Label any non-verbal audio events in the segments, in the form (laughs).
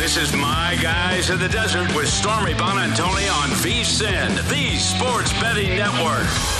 This is My Guys in the Desert with Stormy Buonantony on VSIN, the Sports Betting Network.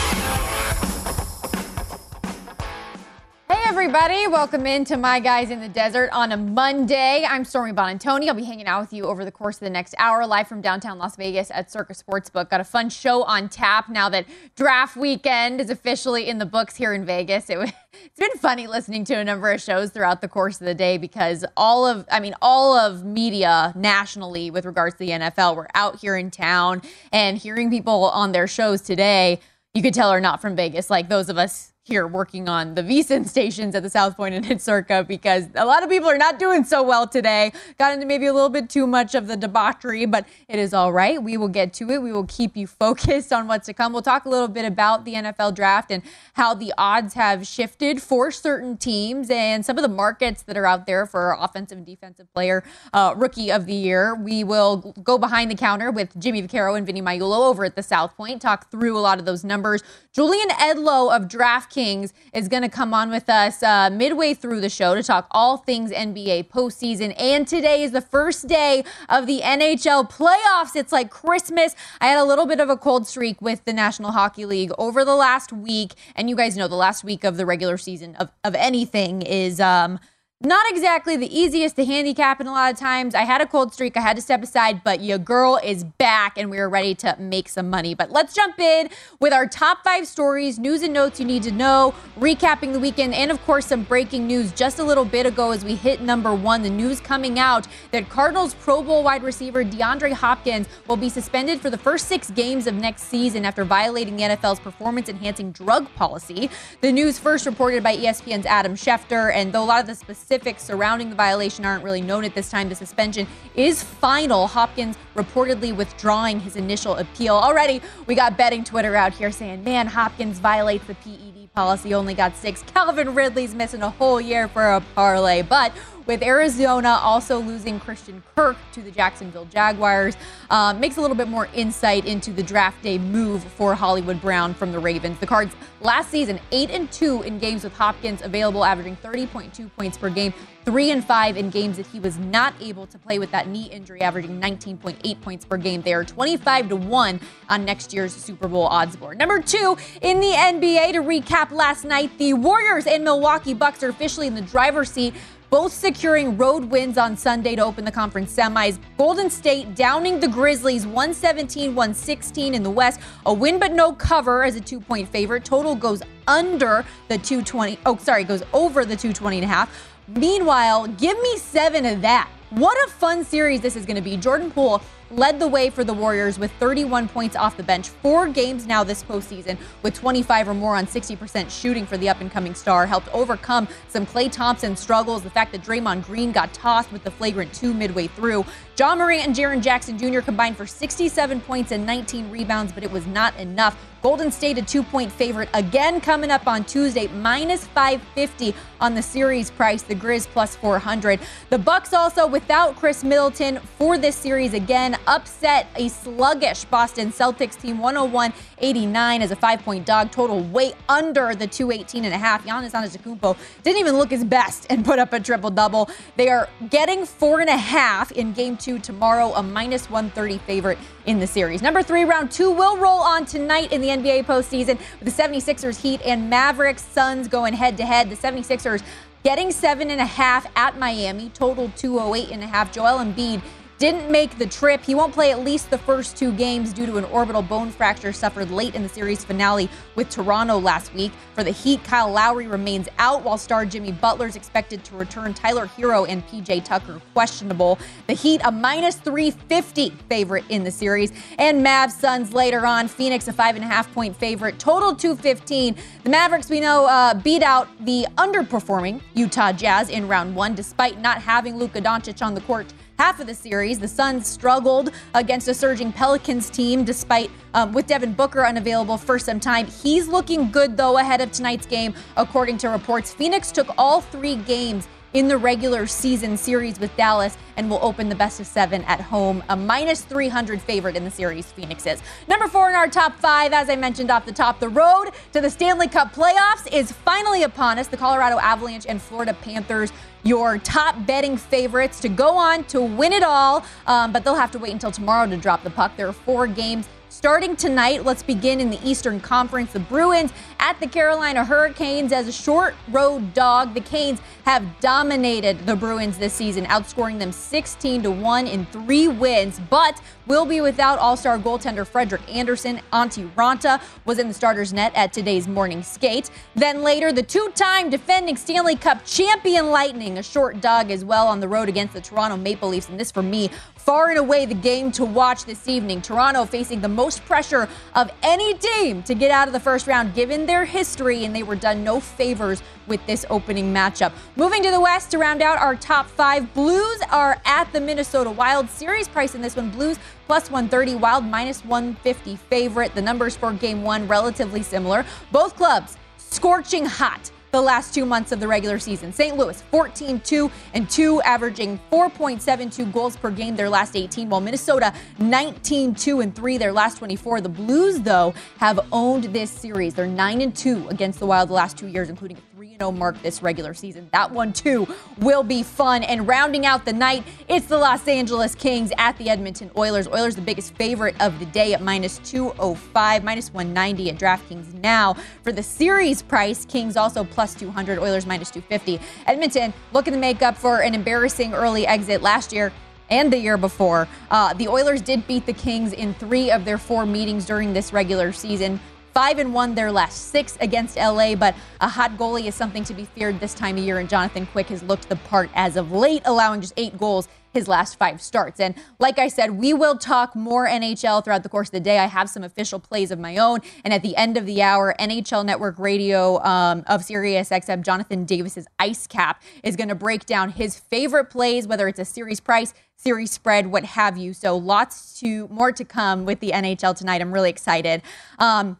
Everybody, welcome into My Guys in the Desert on a Monday. I'm Stormy Buonantony. I'll be hanging out with you over the course of the next hour, live from downtown Las Vegas at Circus Sportsbook. Got a fun show on tap now that draft weekend is officially in the books here in Vegas. It (laughs) it's been funny listening to a number of shows throughout the course of the day because all of, I mean, all of media nationally with regards to the NFL were out here in town and hearing people on their shows today. You could tell are not from Vegas, like those of us here working on the VSIN stations at the South Point and at Circa because a lot of people are not doing so well today. Got into maybe a little bit too much of the debauchery, but it is all right. We will get to it. We will keep you (laughs) focused on what's to come. We'll talk a little bit about the NFL draft and how the odds have shifted for certain teams and some of the markets that are out there for offensive and defensive player uh, rookie of the year. We will go behind the counter with Jimmy Vaccaro and Vinny Magliulo over at the South Point, talk through a lot of those numbers. Julian Edlow of DraftKings Kings is going to come on with us uh, midway through the show to talk all things NBA postseason. And today is the first day of the NHL playoffs. It's like Christmas. I had a little bit of a cold streak with the National Hockey League over the last week. And you guys know the last week of the regular season of, of anything is. Um, not exactly the easiest to handicap in a lot of times. I had a cold streak. I had to step aside, but your girl is back and we are ready to make some money. But let's jump in with our top five stories, news and notes you need to know, recapping the weekend, and of course, some breaking news just a little bit ago as we hit number one. The news coming out that Cardinals Pro Bowl wide receiver DeAndre Hopkins will be suspended for the first six games of next season after violating the NFL's performance enhancing drug policy. The news first reported by ESPN's Adam Schefter, and though a lot of the specific specifics surrounding the violation aren't really known at this time. The suspension is final. Hopkins reportedly withdrawing his initial appeal. Already, we got betting Twitter out here saying, man, Hopkins violates the PED policy, only got six. Calvin Ridley's missing a whole year for a parlay. But with Arizona also losing Christian Kirk to the Jacksonville Jaguars. Um, makes a little bit more insight into the draft day move for Hollywood Brown from the Ravens. The Cards last season 8 and 2 in games with Hopkins available averaging 30.2 points per game, 3 and 5 in games that he was not able to play with that knee injury averaging 19.8 points per game. They are 25 to 1 on next year's Super Bowl odds board. Number 2 in the NBA to recap last night, the Warriors and Milwaukee Bucks are officially in the driver's seat both securing road wins on Sunday to open the conference semis. Golden State downing the Grizzlies 117 116 in the West. A win but no cover as a two point favorite. Total goes under the 220. Oh, sorry, goes over the 220 and a half. Meanwhile, give me seven of that. What a fun series this is going to be. Jordan Poole led the way for the Warriors with 31 points off the bench. Four games now this postseason with 25 or more on 60% shooting for the up and coming star. Helped overcome some Klay Thompson struggles. The fact that Draymond Green got tossed with the flagrant two midway through. Ja Morant and Jaren Jackson Jr. combined for 67 points and 19 rebounds, but it was not enough. Golden State a two point favorite again coming up on Tuesday, minus 550 on the series price. The Grizz plus 400. The Bucks also without Khris Middleton for this series again upset a sluggish Boston Celtics team 101 89 as a five point dog total way under the 218 and a half. Giannis Antetokounmpo didn't even look his best and put up a triple double. They are getting four and a half in game two tomorrow, a minus 130 favorite in the series. Number three, round two will roll on tonight in the NBA postseason with the 76ers, Heat, and Mavericks, Suns going head to head. The 76ers getting seven and a half at Miami, total 208 and a half. Joel Embiid didn't make the trip. He won't play at least the first two games due to an orbital bone fracture suffered late in the series finale with Toronto last week. For the Heat, Kyle Lowry remains out while star Jimmy Butler is expected to return. Tyler Herro and PJ Tucker questionable. The Heat a minus 350 favorite in the series. And Mavs Suns later on. Phoenix a five and a half point favorite. Total 215. The Mavericks we know uh, beat out the underperforming Utah Jazz in round one despite not having Luka Doncic on the court half of the series. The Suns struggled against a surging Pelicans team despite um, with Devin Booker unavailable for some time. He's looking good though ahead of tonight's game, according to reports. Phoenix took all three games in the regular season series with Dallas and will open the best of seven at home. A minus 300 favorite in the series, Phoenix is. Number four in our top five, as I mentioned off the top, the road to the Stanley Cup playoffs is finally upon us. The Colorado Avalanche and Florida Panthers your top betting favorites to go on to win it all, um, but they'll have to wait until tomorrow to drop the puck. There are four games Starting tonight, let's begin in the Eastern Conference. The Bruins at the Carolina Hurricanes as a short road dog. The Canes have dominated the Bruins this season, outscoring them 16 to 1 in three wins, but will be without all-star goaltender Frederik Andersen. Antti Raanta was in the starter's net at today's morning skate. Then later, the two-time defending Stanley Cup champion Lightning, a short dog as well on the road against the Toronto Maple Leafs. And this for me far and away the game to watch this evening. Toronto facing the most pressure of any team to get out of the first round, given their history, and they were done no favors with this opening matchup. Moving to the West to round out our top five, Blues are at the Minnesota Wild. Series price in this one, Blues plus 130, Wild minus 150 favorite. The numbers for game one relatively similar. Both clubs scorching hot the last two months of the regular season. St. Louis 14 2 and 2, averaging 4.72 goals per game their last 18, while Minnesota 19 2 and 3 their last 24. The Blues, though, have owned this series. They're 9 and 2 against the Wild the last two years, including a 3 0 mark this regular season. That one, too, will be fun. And rounding out the night, it's the Los Angeles Kings at the Edmonton Oilers. Oilers, the biggest favorite of the day at minus 205, minus 190 at DraftKings now. For the series price, Kings also plus 200, Oilers minus 250. Edmonton looking to make up for an embarrassing early exit last year and the year before. Uh, the Oilers did beat the Kings in three of their four meetings during this regular season. Five and one their last six against LA, but a hot goalie is something to be feared this time of year, and Jonathan Quick has looked the part as of late, allowing just eight goals his last five starts. And like I said, we will talk more NHL throughout the course of the day. I have some official plays of my own. And at the end of the hour, NHL Network Radio um, of SiriusXM, Jonathan Davis's Ice Cap is going to break down his favorite plays, whether it's a series price, series spread, what have you. So lots to more to come with the NHL tonight. I'm really excited. Um,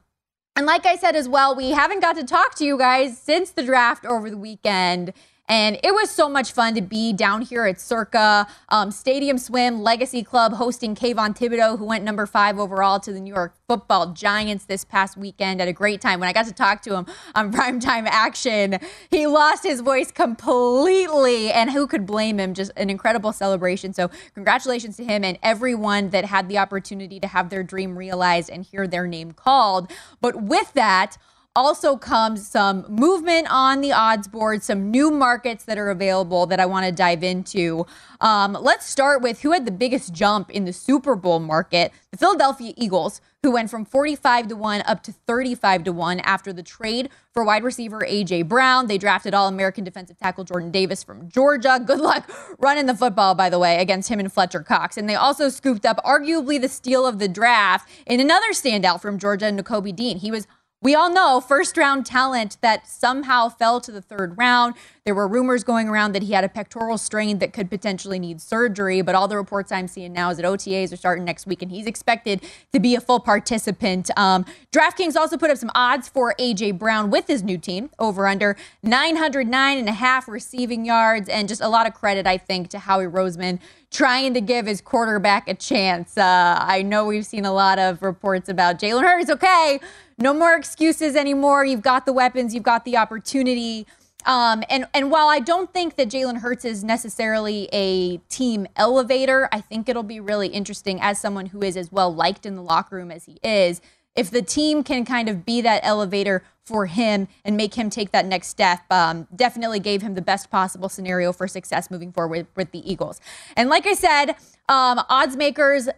and like I said as well, we haven't got to talk to you guys since the draft over the weekend. And it was so much fun to be down here at Circa um, Stadium Swim Legacy Club hosting Kayvon Thibodeaux, who went number five overall to the New York Football Giants this past weekend. At a great time when I got to talk to him on (laughs) primetime action. He lost his voice completely, and who could blame him? Just an incredible celebration. So congratulations to him and everyone that had the opportunity to have their dream realized and hear their name called. But with that also comes some movement on the odds board, some new markets that are available that I want to dive into. Um, let's start with who had the biggest jump in the Super Bowl market the Philadelphia Eagles, who went from 45 to 1 up to 35 to 1 after the trade for wide receiver A.J. Brown. They drafted All American defensive tackle Jordan Davis from Georgia. Good luck (laughs) running the football, by the way, against him and Fletcher Cox. And they also scooped up arguably the steal of the draft in another standout from Georgia, Nakobe Dean. He was we all know first round talent that somehow fell to the third round. There were rumors going around that he had a pectoral strain that could potentially need surgery, but all the reports I'm seeing now is that OTAs are starting next week and he's expected to be a full participant. Um, DraftKings also put up some odds for AJ Brown with his new team over under 909 and a half receiving yards and just a lot of credit, I think, to Howie Roseman trying to give his quarterback a chance. Uh, I know we've seen a lot of reports about Jalen Hurts. Okay, no more excuses anymore. You've got the weapons, you've got the opportunity. Um, and and while I don't think that Jalen Hurts is necessarily a team elevator, I think it'll be really interesting as someone who is as well liked in the locker room as he is. If the team can kind of be that elevator for him and make him take that next step, um, definitely gave him the best possible scenario for success moving forward with, the Eagles. And like I said, um, odds makers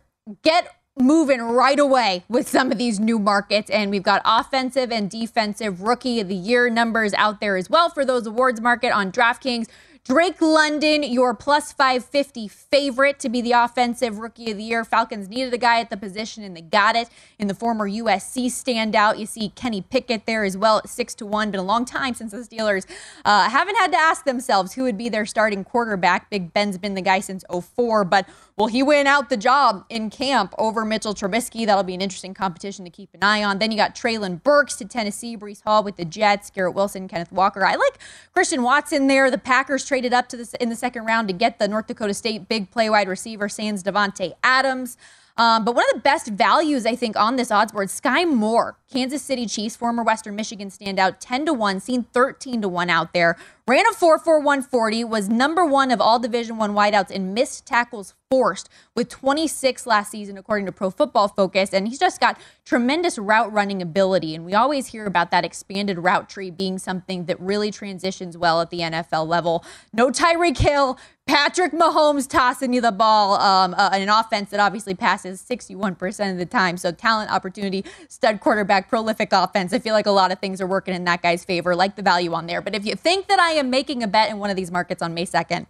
get moving right away with some of these new markets. And we've got offensive and defensive rookie of the year numbers out there as well for those awards market on DraftKings. Drake London, your plus 550 favorite to be the offensive rookie of the year. Falcons needed a guy at the position and they got it in the former USC standout. You see Kenny Pickett there as well at 6 to 1. Been a long time since the Steelers uh, haven't had to ask themselves who would be their starting quarterback. Big Ben's been the guy since 04, but will he win out the job in camp over Mitchell Trubisky? That'll be an interesting competition to keep an eye on. Then you got Treylon Burks to Tennessee, Breece Hall with the Jets, Garrett Wilson, Kenneth Walker. I like Christian Watson there. The Packers traded up to this in the second round to get the North Dakota State big play wide receiver, Sans Davante Adams. Um, but one of the best values, I think, on this odds board, Skyy Moore, Kansas City Chiefs, former Western Michigan standout, 10 to 1, seen 13 to 1 out there. Ran a 4.4140, was number one of all Division One wideouts in missed tackles forced with 26 last season, according to Pro Football Focus. And he's just got tremendous route running ability. And we always hear about that expanded route tree being something that really transitions well at the NFL level. No Tyreek Hill, Patrick Mahomes tossing you the ball, um, uh, an offense that obviously passes 61% of the time. So, talent, opportunity, stud quarterback, prolific offense. I feel like a lot of things are working in that guy's favor, like the value on there. But if you think that I am making a bet in one of these markets on May 2nd,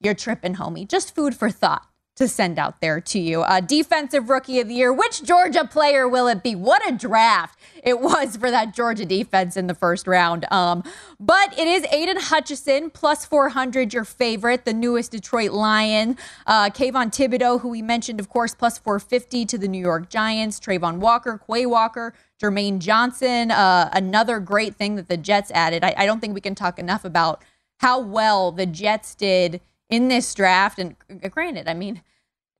you're tripping, homie. Just food for thought to send out there to you. Uh, defensive rookie of the year. Which Georgia player will it be? What a draft it was for that Georgia defense in the first round. Um, but it is Aidan Hutchinson, plus 400, your favorite, the newest Detroit Lion. Uh, Kayvon Thibodeaux, who we mentioned, of course, plus 450 to the New York Giants. Travon Walker, Quay Walker, Jermaine Johnson. Uh, another great thing that the Jets added. I, I don't think we can talk enough about how well the Jets did in this draft. And granted, I mean,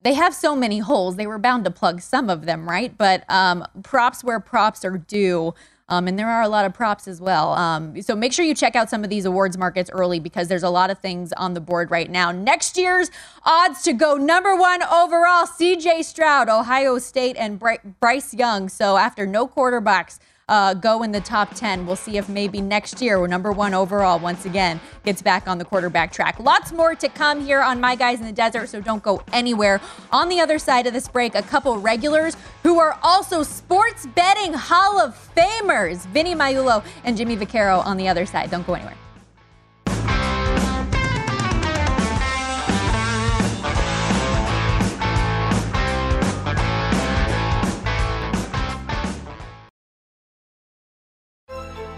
they have so many holes. They were bound to plug some of them, right? But um, props where props are due. Um, and there are a lot of props as well. Um, so make sure you check out some of these awards markets early because there's a lot of things on the board right now. Next year's odds to go number one overall CJ Stroud, Ohio State, and Bryce Young. So after no quarterbacks, uh, go in the top 10. We'll see if maybe next year, we're number one overall once again, gets back on the quarterback track. Lots more to come here on My Guys in the Desert, so don't go anywhere. On the other side of this break, a couple regulars who are also sports betting Hall of Famers, Vinny Magliulo and Jimmy Vaccaro on the other side. Don't go anywhere.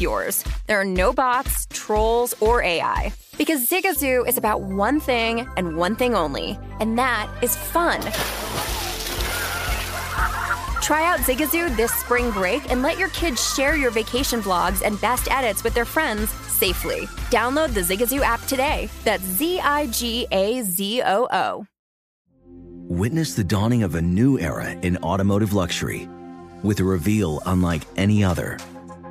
yours. There are no bots, trolls, or AI. Because Zigazoo is about one thing and one thing only, and that is fun. Try out Zigazoo this spring break and let your kids share your vacation vlogs and best edits with their friends safely. Download the Zigazoo app today. That's Z I G A Z O O. Witness the dawning of a new era in automotive luxury with a reveal unlike any other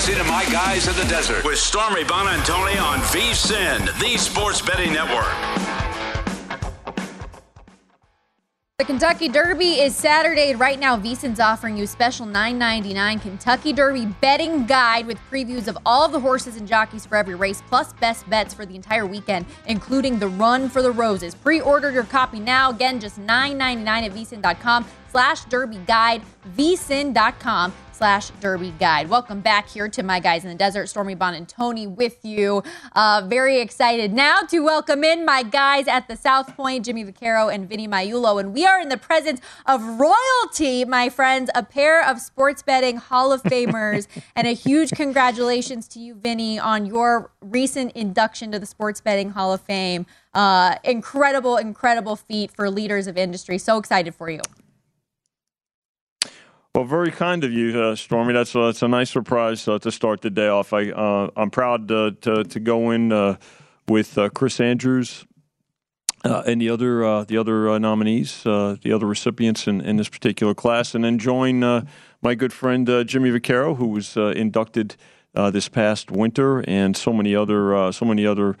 Listening to My Guys in the Desert with Stormy Buonantony on VSIN, the Sports Betting Network. The Kentucky Derby is Saturday. Right now, VSIN's offering you a special $9.99 Kentucky Derby betting guide with previews of all of the horses and jockeys for every race, plus best bets for the entire weekend, including the Run for the Roses. Pre-order your copy now. Again, just $9.99 at VSIN.com slash Derby Guide, VSIN.com slash Derby Guide. Welcome back here to My Guys in the Desert. Stormy Buonantony with you. Uh, very excited now to welcome in my guys at the South Point, Jimmy Vaccaro and Vinny Magliulo. And we are in the presence of royalty, my friends, a pair of sports betting Hall of Famers. (laughs) and a huge congratulations to you, Vinny, on your recent induction to the Sports Betting Hall of Fame. Uh, incredible, incredible feat for leaders of industry. So excited for you. Well, very kind of you, uh, Stormy. That's that's a nice surprise uh, to start the day off. I uh, I'm proud to to go in uh, with uh, Chris Andrews uh, and the other uh, the other uh, nominees, the other recipients in, in this particular class, and then join my good friend Jimmy Vaccaro, who was inducted this past winter, and so many other so many other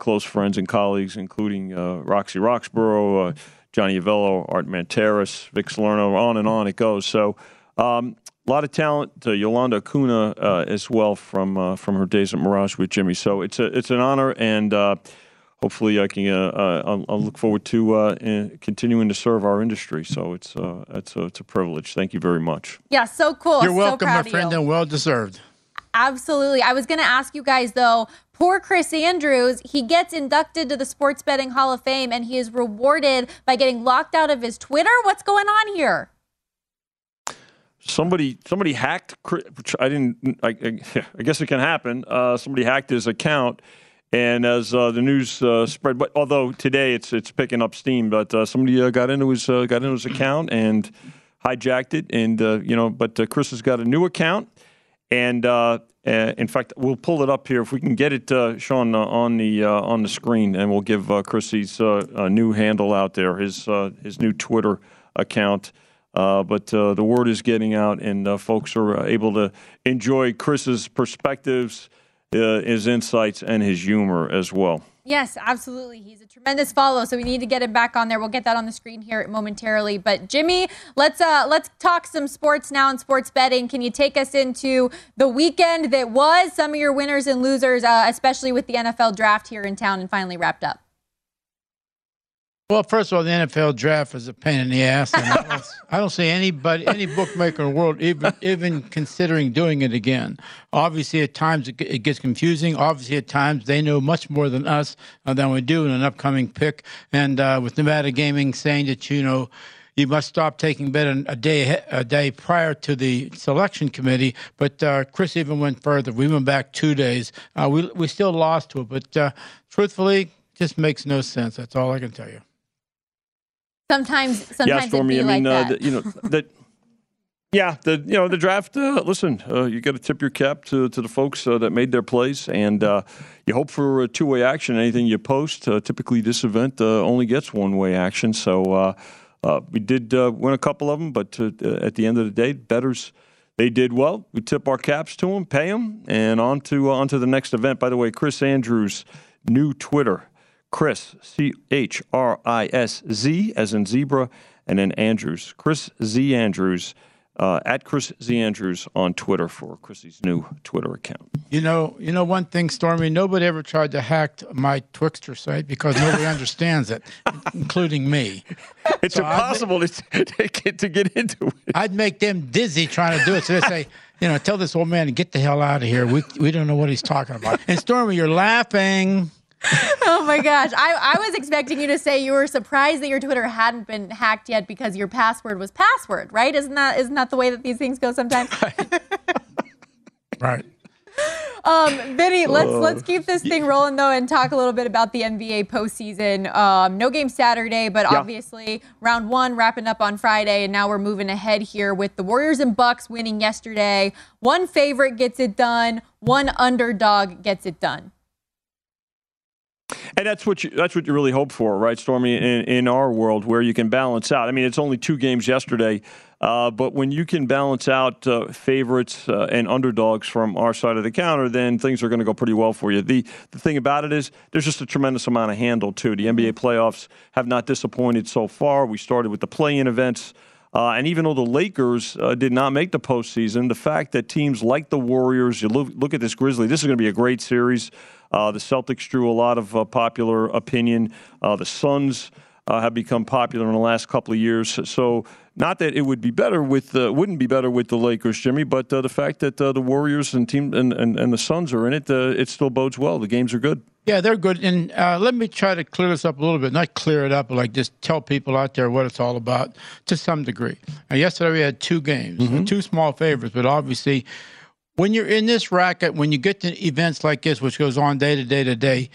close friends and colleagues, including Roxy Roxborough. Johnny Avello, Art Manteris, Vic Salerno, on and on it goes. So um, a lot of talent. Uh, Yolanda Acuna uh, as well from uh, from her days at Mirage with Jimmy. So it's a it's an honor, and uh, hopefully I can. Uh, uh, I'll, I'll, look forward to continuing to serve our industry. So it's it's a, it's a privilege. Thank you very much. Yeah, so cool. You're welcome, so my friend, and well deserved. Absolutely. I was going to ask you guys though Poor Chris Andrews, he gets inducted to the Sports Betting Hall of Fame and he is rewarded by getting locked out of his Twitter. What's going on here? Somebody, somebody hacked. I didn't. I, (laughs) I, guess it can happen. Uh, somebody hacked his account, and as uh, the news uh, spread, but although today it's it's picking up steam, but uh, somebody uh, got into his uh, got into his account and hijacked it, and you know, but Chris has got a new account, and uh, in fact, we'll pull it up here if we can get it, uh, Sean, uh, on the uh, on the screen, and we'll give uh, Chrissy's uh, new handle out there, his his new Twitter account. but the word is getting out, and folks are able to enjoy Chris's perspectives uh, his insights and his humor as well. Yes, absolutely. He's a tremendous follow, so we need to get him back on there. We'll get that on the screen here momentarily. But Jimmy, let's uh let's talk some sports now and sports betting. Can you take us into the weekend that was some of your winners and losers, uh, especially with the NFL draft here in town and finally wrapped up? Well, first of all, the NFL draft is a pain in the ass, and I, don't, (laughs) I don't see anybody, any bookmaker in the world even even considering doing it again. Obviously, at times it, it gets confusing. Obviously, at times they know much more than us uh, than we do in an upcoming pick. And uh, with Nevada Gaming saying that you know you must stop taking bet a day a day prior to the selection committee. But uh, Chris even went further. We went back two days. Uh, we we still lost to it, but uh, truthfully, just makes no sense. That's all I can tell you. Sometimes, sometimes yeah, Stormy. I like mean, uh, the, you know that. Yeah, the you know the draft. Uh, listen, uh, you got to tip your cap to, to the folks uh, that made their plays, and uh, you hope for a two way action. Anything you post, uh, typically this event uh, only gets one way action. So we did win a couple of them, but at the end of the day, betters they did well. We tip our caps to them, pay them, and on to on to the next event. By the way, Chris Andrews' new Twitter Chris, C H R I S Z, as in zebra, and then Andrews. Chris Z. Andrews, uh, at Chris Z. Andrews on Twitter for Chrissy's new Twitter account. You know, you know one thing, Stormy. Nobody ever tried to hack my Twixter site because nobody (laughs) understands it, including me. It's so impossible make, to, get, to get into it. I'd make them dizzy trying to do it. So they say, you know, tell this old man to get the hell out of here. We we don't know what he's talking about. And Stormy, you're laughing. (laughs) oh my gosh. I, I was expecting you to say you were surprised that your Twitter hadn't been hacked yet because your password was password, right? Isn't that isn't that the way that these things go sometimes? (laughs) right. Um, Vinny, let's uh, let's keep this thing rolling though and talk a little bit about the NBA postseason. Um, no game Saturday, but yeah. obviously round one wrapping up on Friday, and now we're moving ahead here with the Warriors and Bucks winning yesterday. One favorite gets it done, one underdog gets it done. And that's what you that's what you really hope for, right, Stormy? In, in our world, where you can balance out. I mean, it's only two games yesterday, uh, but when you can balance out uh, favorites uh, and underdogs from our side of the counter, then things are going to go pretty well for you. The the thing about it is, there's just a tremendous amount of handle too. The NBA playoffs have not disappointed so far. We started with the play-in events. Uh, and even though the Lakers uh, did not make the postseason, the fact that teams like the Warriors, you look, look at this Grizzly, this is going to be a great series. Uh, the Celtics drew a lot of uh, popular opinion. Uh, the Suns uh, have become popular in the last couple of years. So, not that it would be better with wouldn't be better with the Lakers, Jimmy, but the fact that the Warriors and team and, and, and, the Suns are in it, it still bodes well. The games are good. Yeah, they're good. And let me try to clear this up a little bit. Not clear it up, but like just tell people out there what it's all about to some degree. yesterday we had two games, mm-hmm. two small favorites, but obviously when you're in this racket, when you get to events like this, which goes on day to day to day,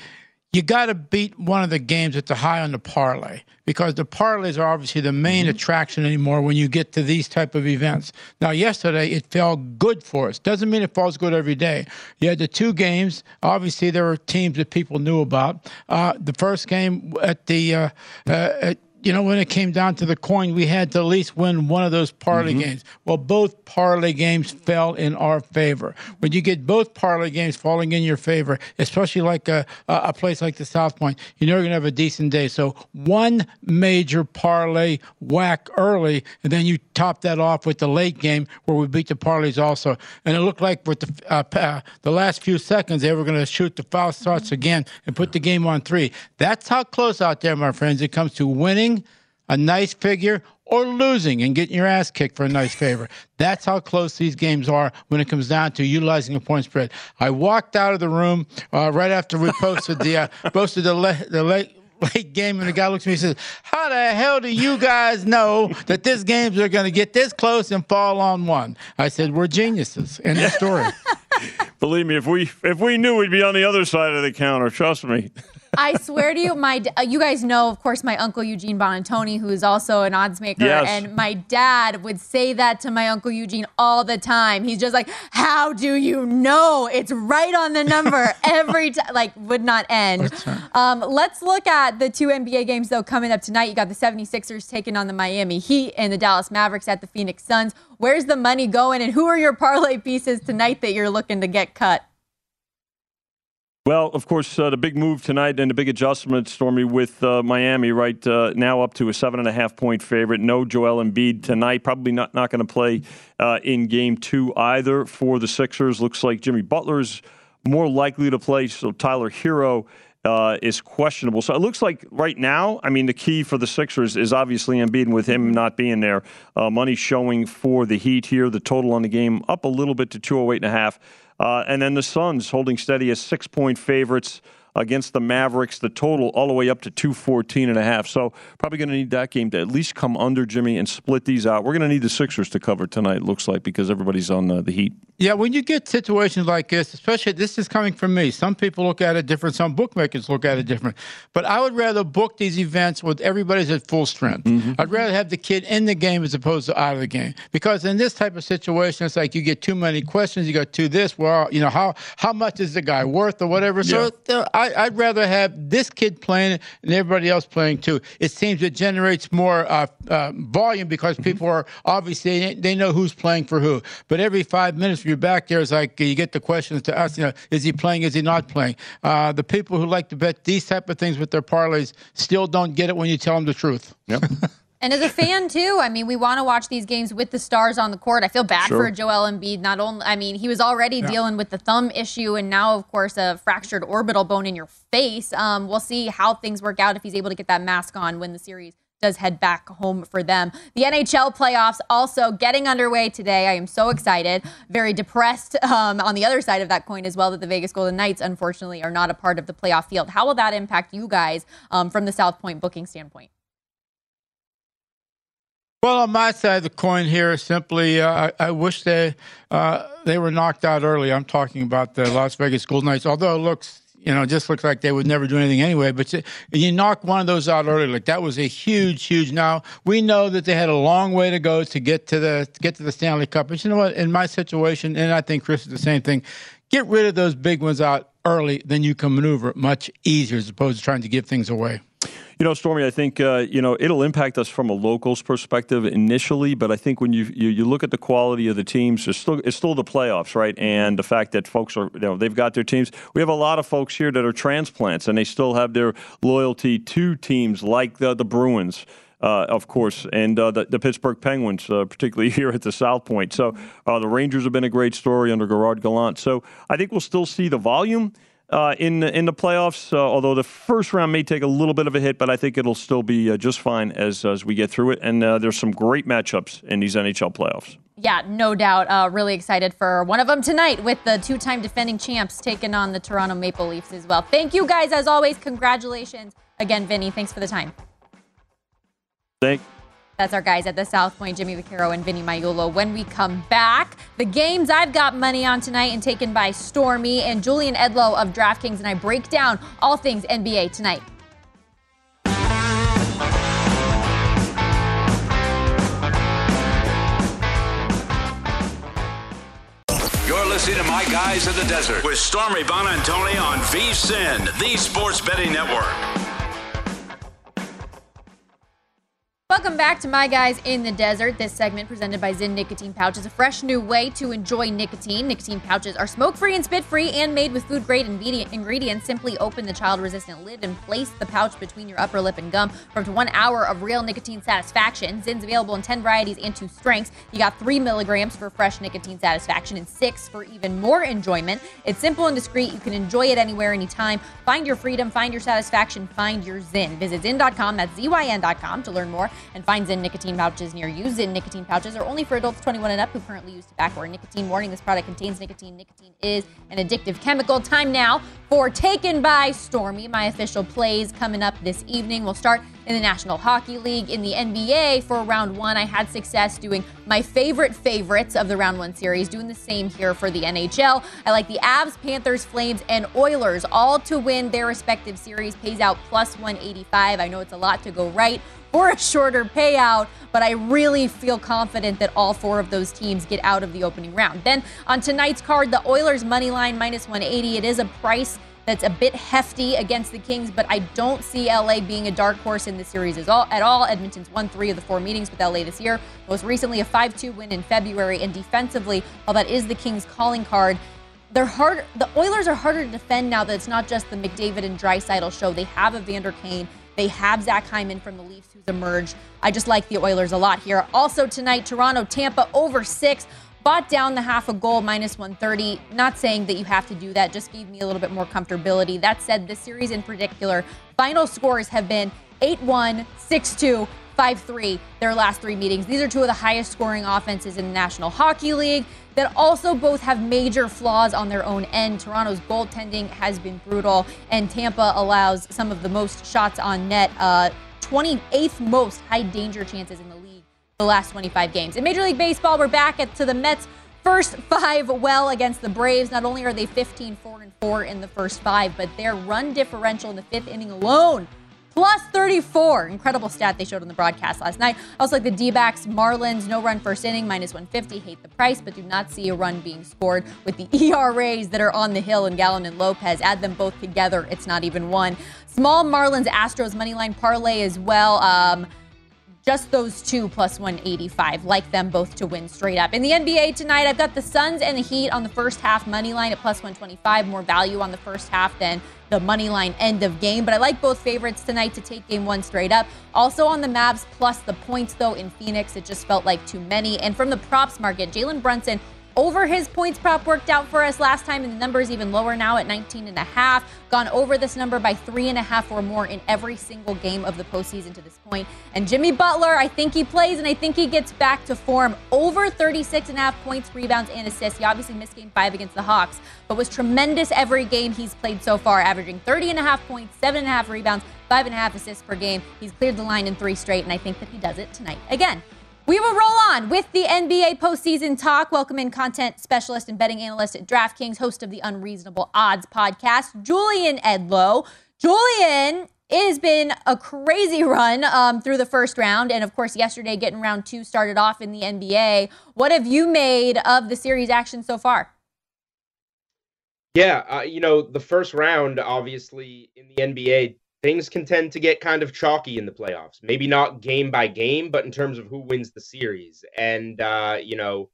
you got to beat one of the games at the high on the parlay because the parlays are obviously the main mm-hmm. attraction anymore when you get to these type of events. Now, yesterday it felt good for us. Doesn't mean it falls good every day. You had the two games. Obviously, there were teams that people knew about. Uh, the first game at the uh, uh, at you know, when it came down to the coin, we had to at least win one of those parlay mm-hmm. games. Well, both parlay games fell in our favor. When you get both parlay games falling in your favor, especially like a, a place like the South Point, you know you're going to have a decent day. So one major parlay whack early, and then you top that off with the late game where we beat the parlays also. And it looked like with the uh, uh, the last few seconds, they were going to shoot the foul starts again and put the game on three. That's how close out there, my friends, it comes to winning a nice figure or losing and getting your ass kicked for a nice favor. That's how close these games are when it comes down to utilizing a point spread. I walked out of the room uh, right after we posted the uh, (laughs) posted the le- the late late game, and the guy looks at me and says, "How the hell do you guys know that this games are going to get this close and fall on one?" I said, "We're geniuses." End the story. (laughs) Believe me, if we if we knew, we'd be on the other side of the counter. Trust me. I swear to you, my uh, you guys know, of course, my uncle Eugene Buonantony, who is also an odds maker, yes. and my dad would say that to my uncle Eugene all the time. He's just like, "How do you know? It's right on the number (laughs) every time." Like, would not end. Um, let's look at the two NBA games though coming up tonight. You got the 76ers taking on the Miami Heat and the Dallas Mavericks at the Phoenix Suns. Where's the money going, and who are your parlay pieces tonight that you're looking to get cut? Well, of course, uh, the big move tonight and the big adjustment, Stormy, with uh, Miami right uh, now up to a seven and a half point favorite. No Joel Embiid tonight. Probably not not going to play uh, in Game Two either for the Sixers. Looks like Jimmy Butler's more likely to play. So Tyler Herro. Uh, is questionable. So it looks like right now, I mean, the key for the Sixers is obviously Embiid, with him not being there. Uh, money showing for the Heat here. The total on the game up a little bit to 208 and a half. Uh, and then the Suns holding steady as six point favorites against the Mavericks, the total all the way up to 214 and a half. So probably going to need that game to at least come under Jimmy and split these out. We're going to need the Sixers to cover tonight, looks like, because everybody's on the, the Heat. Yeah, when you get situations like this, especially this is coming from me. Some people look at it different. Some bookmakers look at it different. But I would rather book these events with everybody's at full strength. Mm-hmm. I'd rather have the kid in the game as opposed to out of the game. Because in this type of situation, it's like you get too many questions. You got to this. Well, you know how how much is the guy worth or whatever. So yeah. I, would rather have this kid playing and everybody else playing too. It seems it generates more uh, uh, volume because mm-hmm. people are obviously they know who's playing for who. But every five minutes you're back there is like you get the questions to us. You know, is he playing? Is he not playing? Uh, the people who like to bet these type of things with their parlays still don't get it when you tell them the truth. Yep. (laughs) And as a fan (laughs) too, I mean, we want to watch these games with the stars on the court. I feel bad sure. for Joel Embiid. Not only, I mean, he was already yeah. dealing with the thumb issue, and now, of course, a fractured orbital bone in your face. Um, we'll see how things work out if he's able to get that mask on when the series does head back home for them. The NHL playoffs also getting underway today. I am so excited. Very depressed um, on the other side of that coin as well that the Vegas Golden Knights, unfortunately, are not a part of the playoff field. How will that impact you guys um, from the South Point booking standpoint? Well, on my side of the coin here, simply, uh, I, I, wish they uh, they were knocked out early. I'm talking about the Las Vegas Golden Knights. Although it looks you know, just looks like they would never do anything anyway. But you knock one of those out early, like that was a huge, huge. Now we know that they had a long way to go to get to the to get to the Stanley Cup. But you know what? In my situation, and I think Chris is the same thing. Get rid of those big ones out early, then you can maneuver much easier as opposed to trying to give things away. You know, Stormy, I think uh, you know it'll impact us from a locals perspective initially, but I think when you, you, you look at the quality of the teams, it's still it's still the playoffs, right? And the fact that folks are you know they've got their teams. We have a lot of folks here that are transplants, and they still have their loyalty to teams like the the Bruins. Uh, of course, and uh, the, the, Pittsburgh Penguins, uh, particularly (laughs) here at the South Point. So uh, the Rangers have been a great story under Gerard Gallant. So I think we'll still see the volume uh, in in the playoffs. Uh, although the first round may take a little bit of a hit, but I think it'll still be uh, just fine as as we get through it. And uh, there's some great matchups in these NHL playoffs. Yeah, no doubt. Uh, really excited for one of them tonight with the two-time defending champs taking on the Toronto Maple Leafs as well. Thank you guys as always. Congratulations again, Vinny. Thanks for the time. Thank. That's our guys at the South Point, Jimmy Vaccaro and Vinny Magliulo. When we come back, the games I've got money on tonight and taken by Stormy and Julian Edlow of DraftKings, and I break down all things NBA tonight. You're listening to My Guys in the Desert with Stormy Buonantony on VSIN, the Sports Betting Network. Welcome back to My Guys in the Desert. This segment presented by Zyn Nicotine Pouch is a fresh new way to enjoy nicotine. Nicotine pouches are smoke free and spit free and made with food grade ingredients. Simply open the child resistant lid and place the pouch between your upper lip and gum for up to one hour of real nicotine satisfaction. Zyn's available in 10 varieties and two strengths. You got three milligrams for fresh nicotine satisfaction and six for even more enjoyment. It's simple and discreet. You can enjoy it anywhere, anytime. Find your freedom, find your satisfaction, find your Zyn. Visit Zyn.com, that's Z-Y-N.com to learn more and find in nicotine pouches near you. Zyn nicotine pouches are only for adults 21 and up who currently use tobacco or nicotine. Warning: This product contains nicotine. Nicotine is an addictive chemical. Time now for Taken by Stormy. My official plays coming up this evening. We'll start in the National Hockey League. In the NBA for round one, I had success doing my favorite favorites of the round one series, doing the same here for the NHL. I like the Avs, Panthers, Flames, and Oilers all to win their respective series. Pays out plus 185. I know it's a lot to go right for a shorter payout, but I really feel confident that all four of those teams get out of the opening round. Then on tonight's card, the Oilers money line minus 180. It is a price that's a bit hefty against the Kings, but I don't see LA being a dark horse in the series at all. Edmonton's won three of the four meetings with LA this year. Most recently, a 5 2 win in February. And defensively, while that is the Kings' calling card, they're hard. The Oilers are harder to defend now that it's not just the McDavid and Draisaitl show. They have Evander Kane. They have Zach Hyman from the Leafs who's emerged. I just like the Oilers a lot here. Also tonight, Toronto, Tampa over six. Bought down the half a goal, minus 130. Not saying that you have to do that, just gave me a little bit more comfortability. That said, this series in particular, final scores have been 8 1, 6 2, 5 3, their last three meetings. These are two of the highest scoring offenses in the National Hockey League that also both have major flaws on their own end. Toronto's goaltending has been brutal, and Tampa allows some of the most shots on net, uh, 28th most high danger chances in the league the last 25 games. In Major League Baseball, we're back at, to the Mets' first (laughs) five well against the Braves. Not only are they 15 4 and 4 in the first five, but their run differential in the fifth inning alone plus 34. Incredible stat they showed on the broadcast last night. Also, like the D backs, Marlins, no run first inning, minus 150. Hate the price, but do not see a run being scored with the (laughs) ERAs that are on the hill and Gallen and Lopez. Add them both together, it's not even one. Small Marlins Astros money line parlay as well. Um, just those two plus 185. Like them both to win straight up. In the NBA tonight, I've got the Suns and the Heat on the first half money line at plus 125. More value on the first half than the money line end of game. But I like both favorites tonight to take game one straight up. Also on the Mavs plus the points though in Phoenix, it just felt like too many. And from the props market, Jalen Brunson over his points prop worked out for us last time, and the number is even lower now at 19 and a half. Gone over this number by three and a half or more in every single game of the postseason to this point. And Jimmy Butler, I think he plays, and I think he gets back to form. Over 36 and a half points, rebounds, and assists. He obviously missed game five against the Hawks, but was tremendous every game he's played so far, averaging 30 and a half points, seven and a half rebounds, five and a half assists per game. He's cleared the line in three straight, and I think that he does it tonight again. We will roll on with the NBA postseason talk. Welcome in content specialist and betting analyst at DraftKings, host of the Unreasonable Odds podcast, Julian Edlow. Julian, it has been a crazy run um, through the first round. And of course, yesterday, getting round two started off in the NBA. What have you made of the series action so far? Yeah, uh, you know, the first round, obviously, in the NBA, things can tend to get kind of chalky in the playoffs. Maybe not game by game, but in terms of who wins the series. And uh, you know,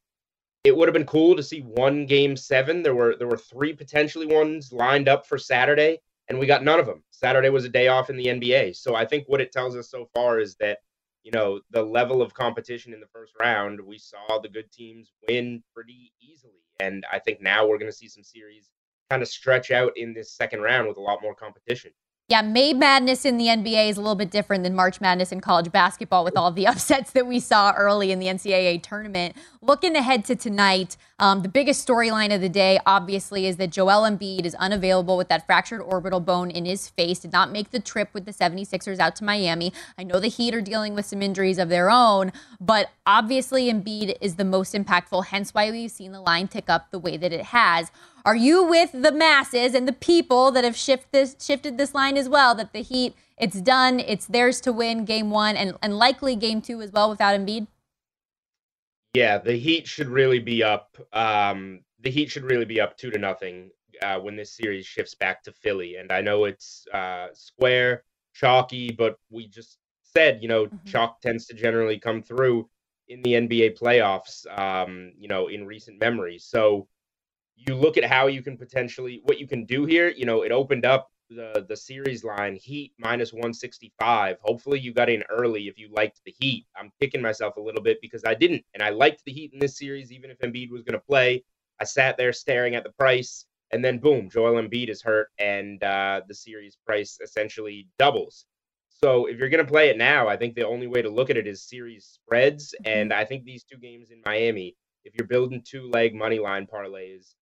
it would have been cool to see one game seven. There were there were three potentially ones lined up for Saturday, and we got none of them. Saturday was a day off in the NBA. So I think what it tells us so far is that you know the level of competition in the first round, we saw the good teams win pretty easily, and I think now we're going to see some series kind of stretch out in this second round with a lot more competition. Yeah, May Madness in the NBA is a little bit different than March Madness in college basketball with all the (laughs) upsets that we saw early in the NCAA tournament. Looking ahead to tonight, um, the biggest storyline of the day, obviously, is that Joel Embiid is unavailable with that fractured orbital bone in his face, did not make the trip with the 76ers out to Miami. I know the Heat are dealing with some injuries of their own, but obviously Embiid is the most impactful, hence why we've seen the line tick up the way that it has. Are you with the masses and the people that have shift this, shifted this line as well? That the Heat, it's done, it's theirs to win game one and, and likely game two as well without Embiid? Yeah, the Heat should really be up. Um, the Heat should really be up two to nothing uh, when this series shifts back to Philly. And I know it's uh, square, chalky, but we just said, you know, mm-hmm. chalk tends to generally come through in the NBA playoffs, um, you know, in recent memory. So you look at how you can potentially what you can do here. You know, it opened up the the series line Heat minus 165. Hopefully you got in early if you liked the Heat. I'm kicking myself a little bit because I didn't, and I liked the Heat in this series even if Embiid was going to play. I sat there staring at the price, and then boom, Joel Embiid is hurt, and uh, the series price essentially doubles. So if you're going to play it now, I think the only way to look at it is series spreads, mm-hmm. and I think these two games in Miami, if you're building two leg money line parlays,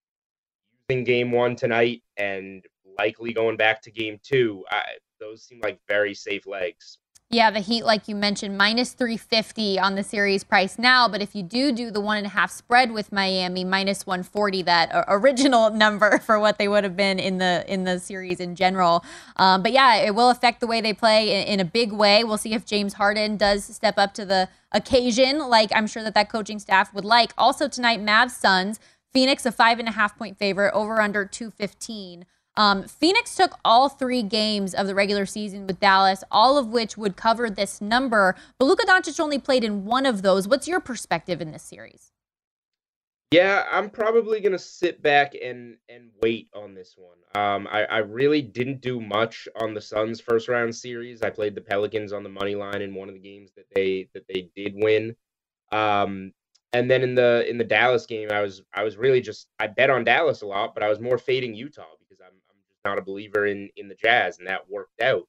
game one tonight and likely going back to game two, I, those seem like very safe legs. Yeah, the Heat, like you mentioned, minus 350 on the series price now. But if you do do the one and a half spread with Miami, minus 140, that original (laughs) number for what they would have been in the in the series in general. Um, but yeah, it will affect the way they play in, in, a big way. We'll see if James Harden does step up to the occasion, like I'm sure that that coaching staff would like. Also tonight, Mavs Suns. Phoenix, a five and a half point favorite, over under 215. Um, Phoenix took all three games of the regular season with Dallas, all of which would cover this number. But Luka Doncic only played in one of those. What's your perspective in this series? Yeah, I'm probably gonna sit back and and wait on this one. Um, I, I really didn't do much on the Suns first round series. I played the Pelicans on the money line in one of the games that they that they did win. Um, and then in the in the Dallas game, I was I was really just I bet on Dallas a lot, but I was more fading Utah because I'm I'm just not a believer in in the Jazz, and that worked out.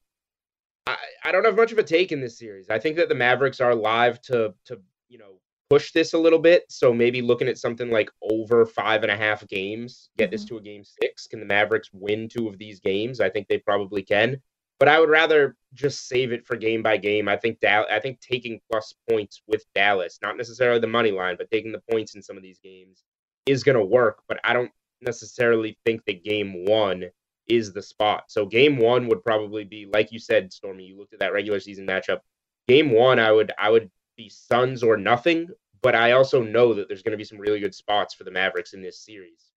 I, I don't have much of a take in this series. I think that the Mavericks are live to to you know push this a little bit. So maybe looking at something like over five and a half games, get mm-hmm. this to a game six. Can the Mavericks win two of these games? I think they probably can. But I would rather just save it for game by game. I think Dal- I think taking plus points with Dallas, not necessarily the money line, but taking the points in some of these games is going to work. But I don't necessarily think that game one is the spot. So game one would probably be like you said, Stormy. You looked at that regular season matchup. Game one, I would I would be Suns or nothing but I also know that there's going to be some really good spots for the Mavericks in this series.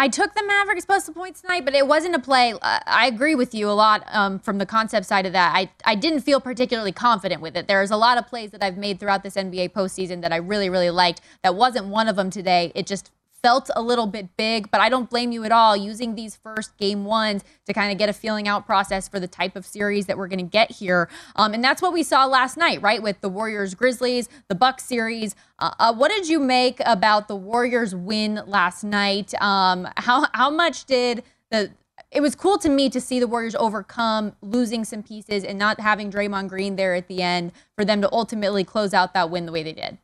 I took the Mavericks plus the points tonight, but it wasn't a play. I agree with you a lot um, from the concept side of that. I, I didn't feel particularly confident with it. There's a lot of plays that I've made throughout this NBA postseason that I really, really liked. That wasn't one of them today. It just felt a little bit big, but I don't blame you at all using these first game ones to kind of get a feeling out process for the type of series that we're going to get here. Um, and that's what we saw last night, right? With the Warriors Grizzlies, the Bucks series. Uh, uh, what did you make about the Warriors win last night? Um, how how much did the it was cool to me to see the Warriors overcome losing some pieces and not having Draymond Green there at the end for them to ultimately close out that win the way they did.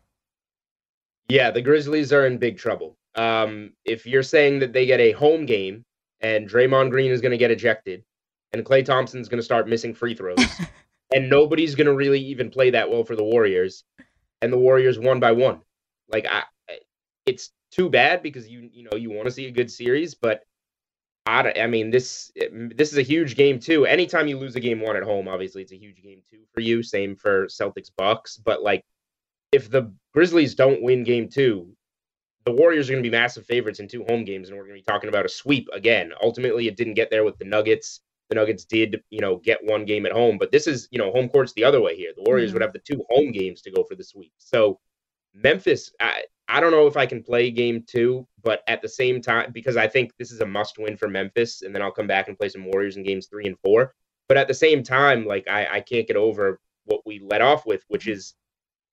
Yeah, the Grizzlies are in big trouble. Um, if you're saying that they get a home game and Draymond Green is going to get ejected and Klay Thompson's going to start missing free throws (laughs) and nobody's going to really even play that well for the Warriors and the Warriors won by one. Like I it's too bad because you you know you want to see a good series, but I, I mean this this is a huge game too. Anytime you lose a game one at home, obviously it's a huge game two for you. Same for Celtics Bucks, but like if the Grizzlies don't win game two, the Warriors are going to be massive favorites in two home games, and we're going to be talking about a sweep again. Ultimately, it didn't get there with the Nuggets. The Nuggets did, you know, get one game at home, but this is, you know, home court's the other way here. The Warriors mm-hmm. would have the two home games to go for the sweep. So Memphis, I, I don't know if I can play game two, but at the same time, because I think this is a must win for Memphis, and then I'll come back and play some Warriors in games three and four. But at the same time, like I, I can't get over what we let off with, which is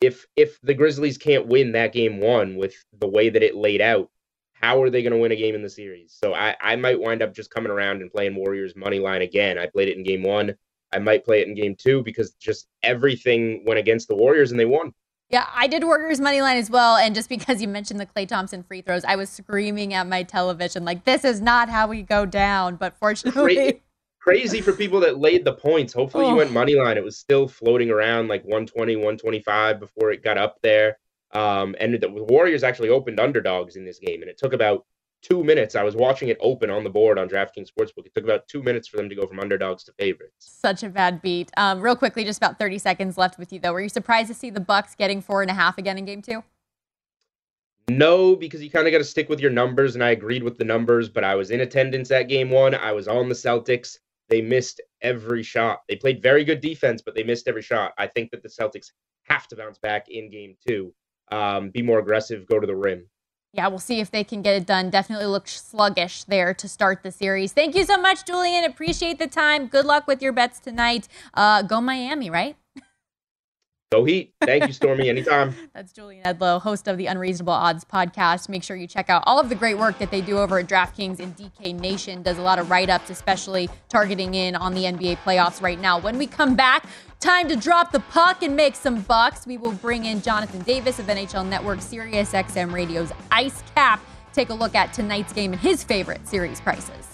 if if the Grizzlies can't win that game one with the way that it laid out, how are they going to win a game in the series? So I, I might wind up just coming around and playing Warriors money line again. I played it in game one. I might play it in game two because just everything went against the Warriors and they won. Yeah, I did Warriors money line as well. And just because you mentioned the Klay Thompson free throws, I was screaming at my television like, "This is not how we go down." But fortunately, crazy for people that laid the points. Hopefully, oh. you went money line. It was still floating around like 120, 125 before it got up there. Um, and the Warriors actually opened underdogs in this game, and it took about two minutes. I was watching it open on the board on DraftKings Sportsbook. It took about two minutes for them to go from underdogs to favorites. Such a bad beat. Um, real quickly, just about 30 seconds left with you, though. Were you surprised to see the Bucks getting four and a half again in game two? No, because you kind of got to stick with your numbers, and I agreed with the numbers, but I was in attendance at game one. I was on the Celtics they missed every shot. They played very good defense, but they missed every shot. I think that the Celtics have to bounce back in game two, um, be more aggressive, go to the rim. Yeah, we'll see if they can get it done. Definitely look sluggish there to start the series. Thank you so much, Julian. Appreciate the time. Good luck with your bets tonight. Uh, go Miami, right? Go Heat. Thank you, Stormy. Anytime. (laughs) That's Julian Edlow, host of the Unreasonable Odds podcast. Make sure you check out all of the great work that they do over at DraftKings and DK Nation. Does a lot of write ups, especially targeting in on the NBA playoffs right now. When we come back, time to drop the puck and make some bucks. We will bring in Jonathan Davis of NHL Network, Sirius XM Radio's Ice Cap. Take a look at tonight's game and his favorite series prices.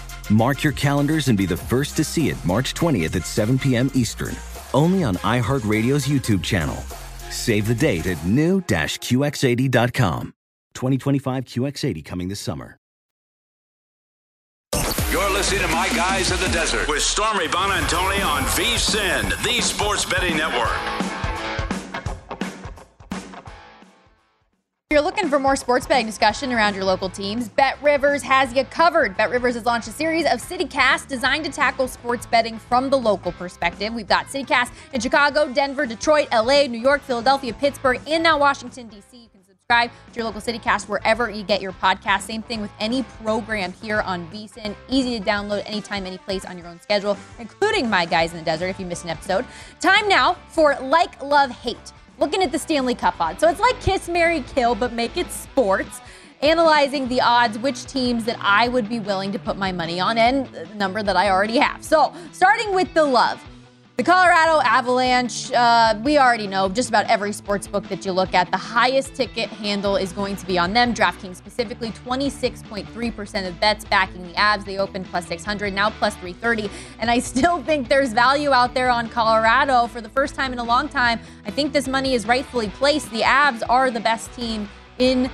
Mark your calendars and be the first to see it March 20th at 7 p.m. Eastern, only on iHeartRadio's YouTube channel. Save the date at new-QX80.com. 2025 QX80 coming this summer. You're listening to My Guys in the Desert with Stormy Buonantony on VSIN, the Sports Betting Network. If you're looking for more sports betting discussion around your local teams, Bet Rivers has you covered. Bet Rivers has launched a series of CityCast designed to tackle sports betting from the local perspective. We've got CityCast in Chicago, Denver, Detroit, LA, New York, Philadelphia, Pittsburgh, and now Washington, D.C. You can subscribe to your local CityCast wherever you get your podcast. Same thing with any program here on VSIN. Easy to download anytime, any place on your own schedule, including My Guys in the Desert if you missed an episode. Time now for Like, Love, Hate looking at the Stanley Cup odds. So it's like Kiss, Mary, Kill, but make it sports. Analyzing the odds, which teams that I would be willing to put my money on, and the number that I already have. So starting with the love. The Colorado Avalanche, uh, we already know just about every sports book that you look at, the highest ticket handle is going to be on them. DraftKings specifically, 26.3% of bets backing the Avs. They opened plus 600, now plus 330. And I still (laughs) think there's value out there on Colorado for the first time in a long time. I think this money is rightfully placed. The Avs are the best team in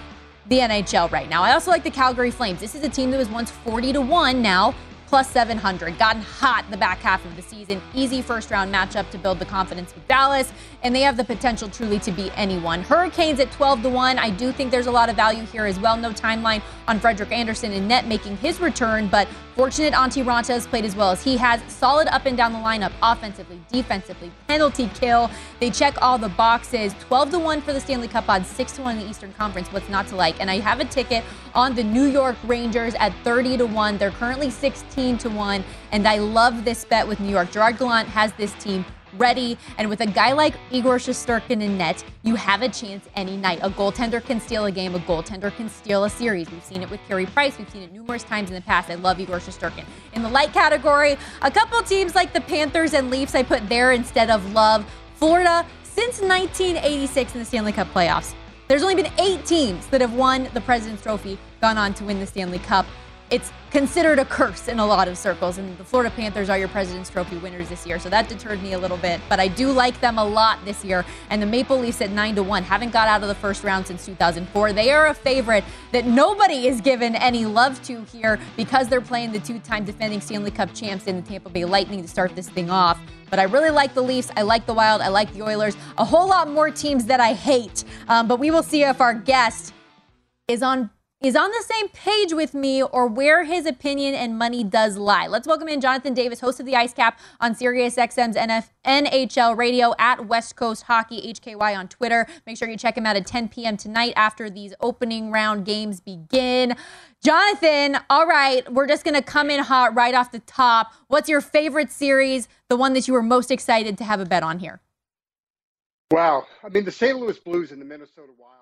the NHL right now. I also like the Calgary Flames. This is a team that was once 40 to 1 now plus 700. Gotten hot the back half of the season. Easy first round matchup to build the confidence with Dallas, and they have the potential truly to beat anyone. Hurricanes at 12 to 1. I do think there's a lot of value here as well. No timeline on Frederik Andersen and net making his return, but fortunate Antti Raanta has played as well as he has. Solid up and down the lineup, offensively, defensively, penalty kill. They check all the boxes. 12 to 1 for the Stanley Cup odds, 6 to 1 in the Eastern Conference. What's not to like? And I have a ticket on the New York Rangers at 30 to 1. They're currently 16 to 1. And I love this bet with New York. Gerard Gallant has this team ready. And with a guy like Igor Shesterkin in net, you have a chance any night. A goaltender can steal a game, a goaltender can steal a series. We've seen it with Carey Price, we've seen it numerous times in the past. I love Igor Shesterkin. In the light category, a couple teams like the Panthers and Leafs, I put there instead of love. Florida, since 1986 in the Stanley Cup playoffs, there's only been eight teams that have won the President's Trophy, gone on to win the Stanley Cup. It's considered a curse in a lot of circles. And the Florida Panthers are your President's Trophy winners this year, so that deterred me a little bit. But I do like them a lot this year. And the Maple Leafs at nine to one haven't got out of the first round since 2004. They are a favorite that nobody is given any love to here because they're playing the two-time defending Stanley Cup champs in the Tampa Bay Lightning to start this thing off. But I really like the Leafs. I like the Wild. I like the Oilers. A whole lot more teams that I hate. Um, but we will see if our guest is on is on the same page with me or where his opinion and money does lie. Let's welcome in Jonathan Davis, host of the Ice Cap on SiriusXM's NF- NHL radio at West Coast Hockey HKY on Twitter. Make sure you check him out at 10 p.m. tonight after these opening round games begin. Jonathan, all right, we're just going to come in hot right off the top. What's your favorite series, the one that you were most excited to have a bet on here? Wow. I mean, the St. Louis Blues and the Minnesota Wild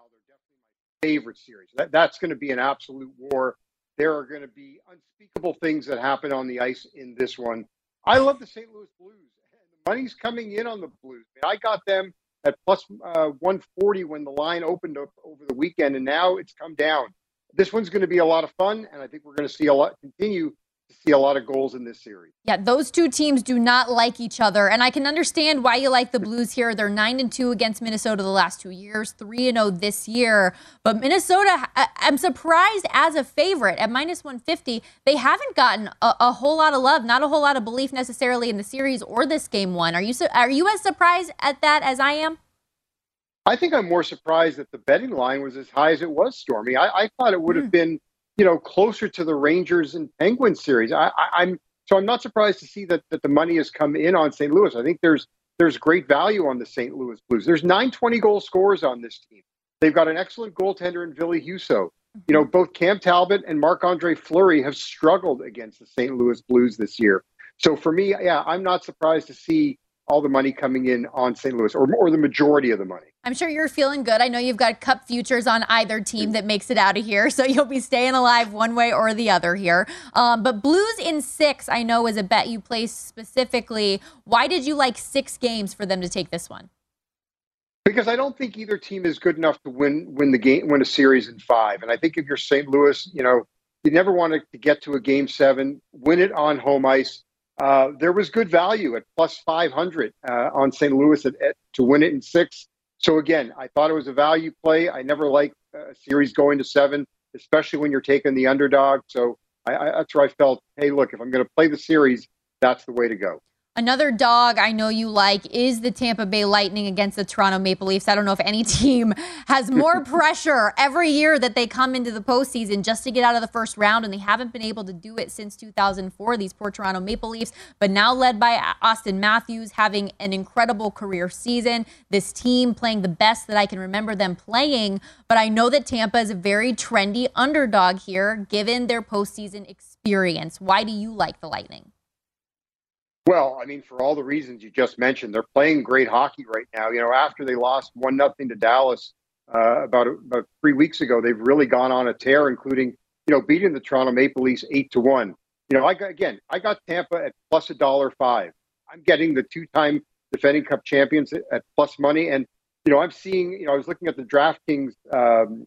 favorite series. That, that's going to be an absolute war. There are going to be unspeakable things that happen on the ice in this one. I love the St. Louis Blues. (laughs) The money's coming in on the Blues. I, got them at plus, uh, 140 when the line opened up over the weekend, and now it's come down. This one's going to be a lot of fun, and I think we're going to see a lot continue see a lot of goals in this series. Yeah, those two teams do not like each other, and I can understand why you like the Blues here. They're nine and two against Minnesota the last two years, three and zero oh this year. But Minnesota, I'm surprised as a favorite at minus one fifty. They haven't gotten a, a, whole lot of love, not a whole lot of belief necessarily in the series or this game one. Are you are you as surprised at that as I am? I think I'm more surprised that the betting line was as high as it was, Stormy. I, I thought it would have mm. been you know, closer to the Rangers and Penguins series. I, am so I'm not surprised to see that that the money has come in on St. Louis. I think there's there's great value on the St. Louis Blues. There's 920 goal scorers on this team. They've got an excellent goaltender in Ville Husso. You know, both Cam Talbot and Marc Andre Fleury have struggled against the St. Louis Blues this year. So for me, yeah, I'm not surprised to see all the money coming in on St. Louis, or, or the majority of the money. I'm sure you're feeling good. I know you've got cup futures on either team that makes it out of here, (laughs) so you'll be staying alive one way or the other here. Um, but Blues in six, I know, is a bet you placed specifically. Why did you like six games for them to take this one? Because I don't think either team is good enough to win win the game, win a series in five. And I think if you're St. Louis, you know, you never want to get to a game seven, win it on home ice uh, there was good value at plus 500 uh, on St. Louis at, at, to win it in six. So again, I thought it was a value play. I never like a series going to seven, especially when you're taking the underdog. So I, I, that's where I felt, hey, look, if I'm going to play the series, that's the way to go. Another dog I know you like is the Tampa Bay Lightning against the Toronto Maple Leafs. I don't know if any (laughs) team has more pressure every year that they come into the postseason just to get out of the first round, and they haven't been able to do it since 2004, these poor Toronto Maple Leafs. But now led by Auston Matthews, having an incredible career season. This team playing the best that I can remember them playing. But I know that Tampa is a very trendy underdog here, given their postseason experience. Why do you like the Lightning? Well, I mean, for all the reasons you just mentioned, they're playing great hockey right now. You know, after they lost one nothing to Dallas uh, about about three weeks ago, they've really gone on a tear, including you know beating the Toronto Maple Leafs eight to one. You know, I got, again, I got Tampa at plus a dollar five. I'm getting the two-time defending Cup champions at plus money, and you know, I'm seeing. You know, I was looking at the DraftKings um,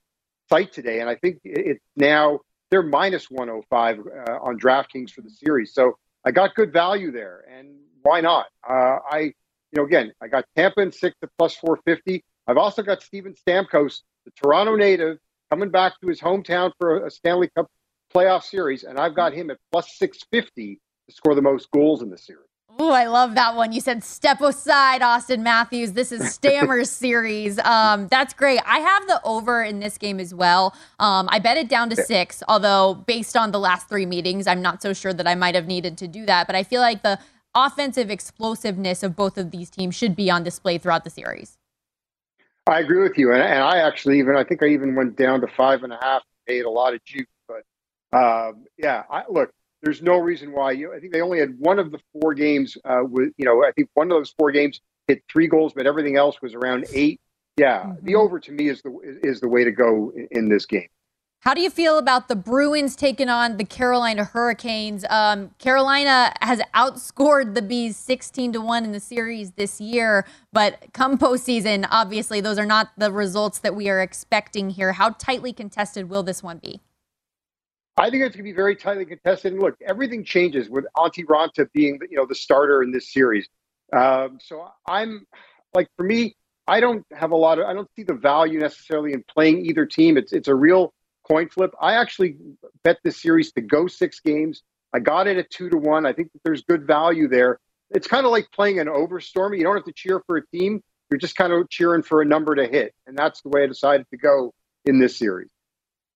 site today, and I think it's now they're minus 105 uh, on DraftKings for the series. So I got good value there, and why not? Uh, I, you know, again, I got Tampa in six to plus 450. I've also got Steven Stamkos, the Toronto native, coming back to his hometown for a Stanley Cup playoff series, and I've got him at plus 650 to score the most goals in the series. Oh, I love that one. You said step aside, Auston Matthews. This is Stammer's (laughs) series. Um, that's great. I have the over in this game as well. Um, I bet it down to six, although based on the last three meetings, I'm not so sure that I might have needed to do that. But I feel like the offensive explosiveness of both of these teams should be on display throughout the series. I agree with you, and, and I actually even I think I even went down to five and a half, paid a lot of juice. But um, yeah, I, look, there's no reason why you. I think they only had one of the four games. Uh, with you know, I think one of those four games hit three goals, but everything else was around eight. Yeah, mm-hmm. the over to me is the is the way to go in, in, this game. How do you feel about the Bruins taking on the Carolina Hurricanes? Um, Carolina has outscored the Bees 16 to 1 in the series this year, but come postseason, obviously, those are not the results that we are expecting here. How tightly contested will this one be? I think it's going to be very tightly contested. And look, everything changes with Antti Raanta being, you know, the starter in this series. Um, so I'm like, for me, I don't have a lot of, I don't see the value necessarily in playing either team. It's it's a real coin flip. I actually bet this series to go six games. I got it at two to one. I think that there's good value there. It's kind of like playing an over stormy. You don't have to cheer for a team. You're just kind of cheering for a number to hit. And that's the way I decided to go in this series.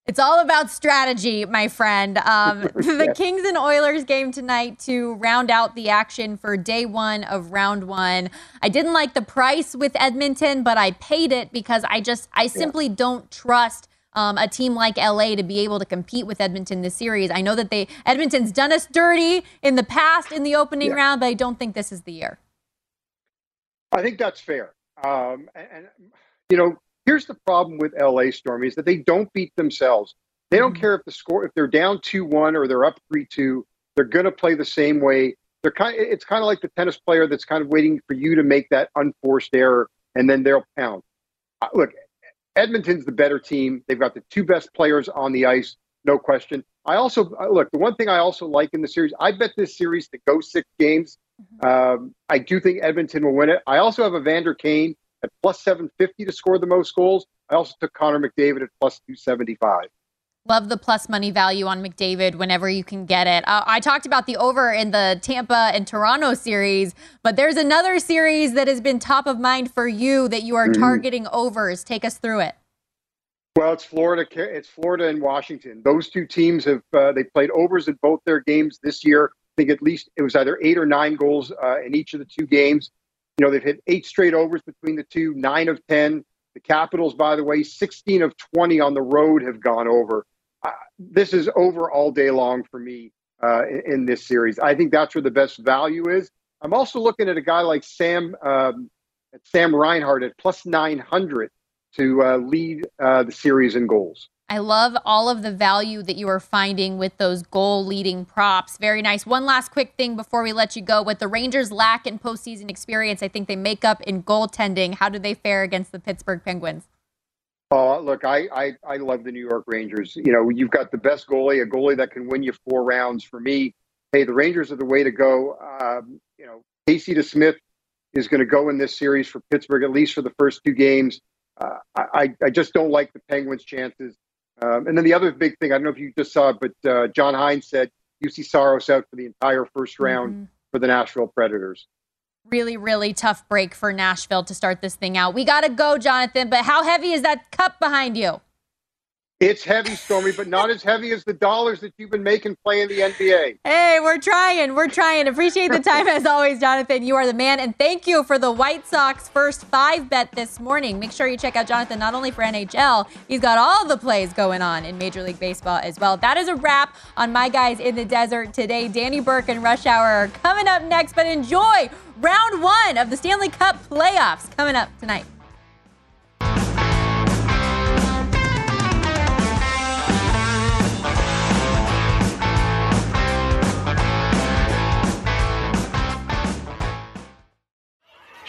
It's all about strategy, my friend. Um, (laughs) the Kings and Oilers game tonight to round out the action for day one of round one. I didn't like the price with Edmonton, but I paid it because I just, I simply yeah. don't trust um, a team like LA to be able to compete with Edmonton this series. I know that they Edmonton's done us dirty in the past in the opening yeah. round, but I don't think this is the year. I think that's fair. Um, and, and you know, Here's the problem with LA Storm is that they don't beat themselves. They don't mm-hmm. care if the score if they're down two one or they're up three two. They're going to play the same way. They're kind. It's kind of like the tennis player that's kind of waiting for you to make that unforced error, and then they'll pound. Uh, look, Edmonton's the better team. They've got the two best players on the ice, no question. I also uh, look. The one thing I also like in the series, I bet this series to go six games. Mm-hmm. Um, I do think Edmonton will win it. I also have a Vander Kane at plus 750 to score the most goals. I also took Connor McDavid at plus 275. Love the plus money value on McDavid whenever you can get it. Uh, I talked about the over in the Tampa and Toronto series, but there's another series that has been top of mind for you that you are mm-hmm. targeting overs. Take us through it. Well, it's Florida. It's Florida and Washington. Those two teams have uh, they played overs in both their games this year. I think at least it was either eight or nine goals uh, in each of the two games. You know, they've hit eight straight overs between the two, nine of 10. The Capitals, by the way, 16 of 20 on the road have gone over. Uh, this is over all day long for me uh, in, in, this series. I think that's where the best value is. I'm also looking at a guy like Sam um, Sam Reinhart at plus 900 to uh, lead uh, the series in goals. I love all of the value that you are finding with those goal leading props. Very nice. One last quick thing before we let you go. What the Rangers lack in postseason experience, I think they make up in goaltending. How do they fare against the Pittsburgh Penguins? Oh, look, I, I, I love the New York Rangers. You know, you've got the best goalie, a goalie that can win you four rounds. For me, hey, the Rangers are the way to go. Um, you know, Casey DeSmith is going to go in this series for Pittsburgh, at least for the first two games. Uh, I, I just don't like the Penguins' chances. Um, and then the other big thing, I don't know if you just saw it, but uh, John Hynes said Juuse Saros out for the entire first round mm-hmm. for the Nashville Predators. Really, really tough break for Nashville to start this thing out. We got to go, Jonathan, but how heavy is that cup behind you? It's heavy, Stormy, but not as heavy as the dollars that you've been making playing the NBA. Hey, we're trying. We're trying. Appreciate the time as always, Jonathan. You are the man. And thank you for the White Sox first five bet this morning. Make sure you check out Jonathan not only for NHL, he's got all the plays going on in Major League Baseball as well. That is a wrap on My Guys in the Desert today. Danny Burke and Rush Hour are coming up next, but enjoy round one of the Stanley Cup playoffs coming up tonight.